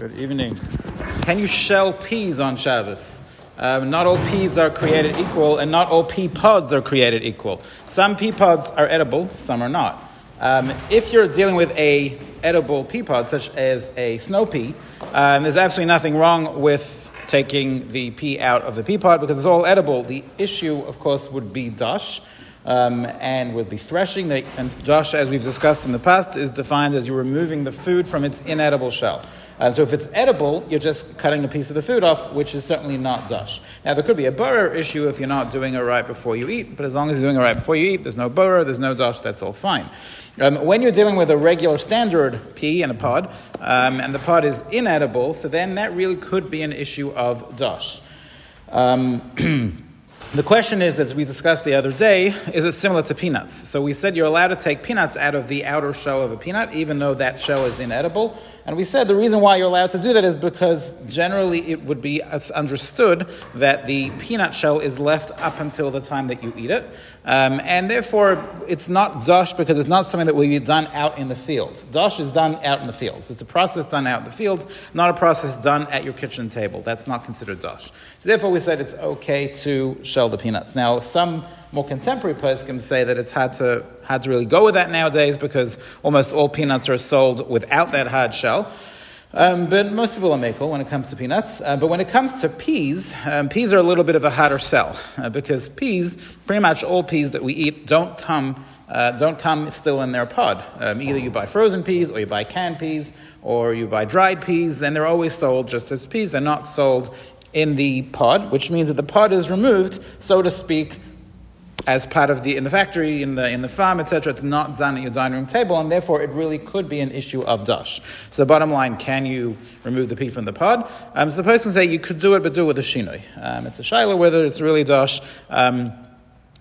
Good evening. Can you shell peas on Shabbos? Um, not all peas are created equal, and not all pea pods are created equal. Some pea pods are edible, some are not. Um, if you're dealing with a edible pea pod, such as a snow pea, um, there's absolutely nothing wrong with taking the pea out of the pea pod because it's all edible. The issue, of course, would be dash. Um, and would be threshing. And dash, as we've discussed in the past, is defined as you're removing the food from its inedible shell. Uh, so if it's edible, you're just cutting a piece of the food off, which is certainly not dash. Now there could be a burr issue if you're not doing it right before you eat, but as long as you're doing it right before you eat, there's no burr, there's no dash, that's all fine. Um, when you're dealing with a regular standard pea in a pod, um, and the pod is inedible, so then that really could be an issue of dash. The question is, as we discussed the other day, is it similar to peanuts? So we said you're allowed to take peanuts out of the outer shell of a peanut, even though that shell is inedible. And we said the reason why you're allowed to do that is because generally it would be understood that the peanut shell is left up until the time that you eat it. Um, and therefore, it's not dash because it's not something that will be done out in the fields. Dash is done out in the fields. It's a process done out in the fields, not a process done at your kitchen table. That's not considered dash. So therefore, we said it's okay to shell the peanuts. Now, some more contemporary poskim say that it's hard to, hard to really go with that nowadays because almost all peanuts are sold without that hard shell. Um, but most people are makel when it comes to peanuts. Uh, but when it comes to peas, um, peas are a little bit of a harder sell uh, because peas, pretty much all peas that we eat, don't come uh, don't come still in their pod. Um, either you buy frozen peas, or you buy canned peas, or you buy dried peas, and they're always sold just as peas. They're not sold in the pod, which means that the pod is removed, so to speak, as part of the in the factory, in the in the farm, etc. It's not done at your dining room table, and therefore it really could be an issue of dash. So, bottom line, can you remove the pea from the pod? Um, so the person say you could do it, but do it with a shinoi. Um, it's a shiloh whether it's really dash. Um,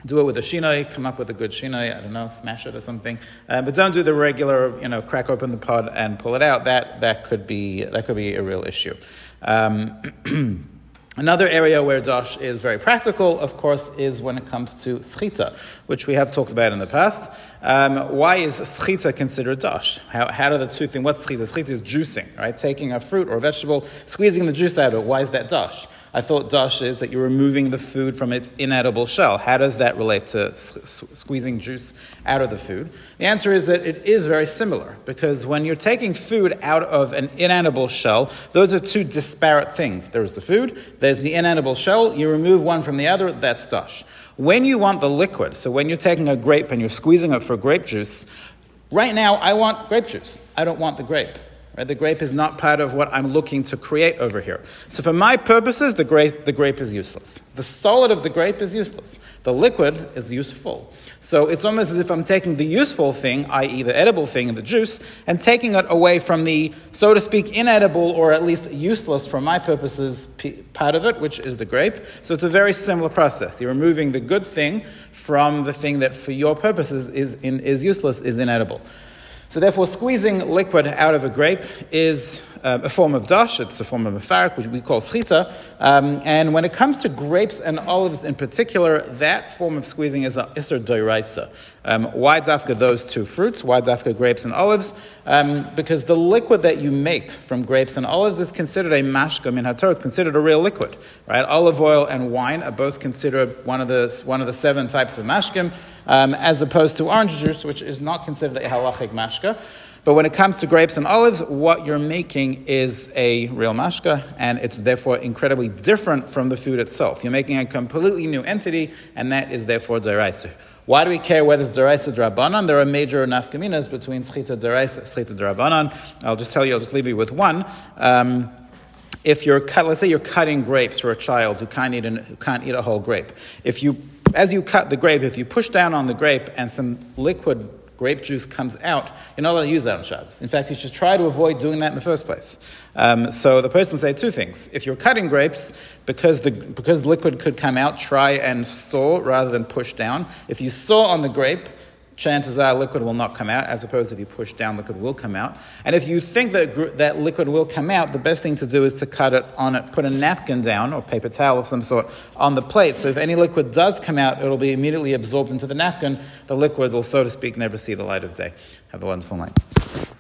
do it with a shinoi, come up with a good shinoi, I don't know, smash it or something. Uh, but don't do the regular, you know, crack open the pod and pull it out. That that could be that could be a real issue. Um, Another area where dash is very practical, of course, is when it comes to schita, which we have talked about in the past. Um, why is schita considered dash? How, how do the two things? What's schita? Schita is juicing, right? Taking a fruit or a vegetable, squeezing the juice out of it. Why is that dash? I thought dash is that you're removing the food from its inedible shell. How does that relate to squeezing juice out of the food? The answer is that it is very similar because when you're taking food out of an inedible shell, those are two disparate things. There's the food, there's the inedible shell. You remove one from the other, that's dash. When you want the liquid, so when you're taking a grape and you're squeezing it for grape juice, right now I want grape juice. I don't want the grape. Right? The grape is not part of what I'm looking to create over here. So for my purposes, the grape, the grape is useless. The solid of the grape is useless. The liquid is useful. So it's almost as if I'm taking the useful thing, i.e. the edible thing, the juice, and taking it away from the, so to speak, inedible or at least useless for my purposes part of it, which is the grape. So it's a very similar process. You're removing the good thing from the thing that for your purposes is, in, is useless, is inedible. So therefore, squeezing liquid out of a grape is uh, a form of dash. It's a form of a farak, which we call schita. Um, and when it comes to grapes and olives in particular, that form of squeezing is a isser doiraisa. Um, why dafka those two fruits? Why dafka grapes and olives? Um, because the liquid that you make from grapes and olives is considered a mashka min hator. It's considered a real liquid, right? Olive oil and wine are both considered one of the one of the seven types of mashkim, um, as opposed to orange juice, which is not considered a halachic mashka. But when it comes to grapes and olives, what you're making is a real mashka, and it's therefore incredibly different from the food itself. You're making a completely new entity, and that is therefore d'oraisa. Why do we care whether it's d'oraisa drabanan? There are major nafkaminas between schita d'oraisa, schita drabanan. I'll just tell you, I'll just leave you with one. Um, if you're cut, let's say you're cutting grapes for a child who can't eat, an, who can't eat a whole grape. If you, as you cut the grape, if you push down on the grape and some liquid grape juice comes out, you're not allowed to use that on Shabbos. In fact, you should try to avoid doing that in the first place. Um, so the person say two things. If you're cutting grapes, because the because liquid could come out, try and saw rather than push down. If you saw on the grape, chances are liquid will not come out, as opposed if you push down, liquid will come out. And if you think that that liquid will come out, the best thing to do is to cut it on it, put a napkin down or paper towel of some sort on the plate. So if any liquid does come out, it'll be immediately absorbed into the napkin. The liquid will, so to speak, never see the light of day. Have a wonderful night.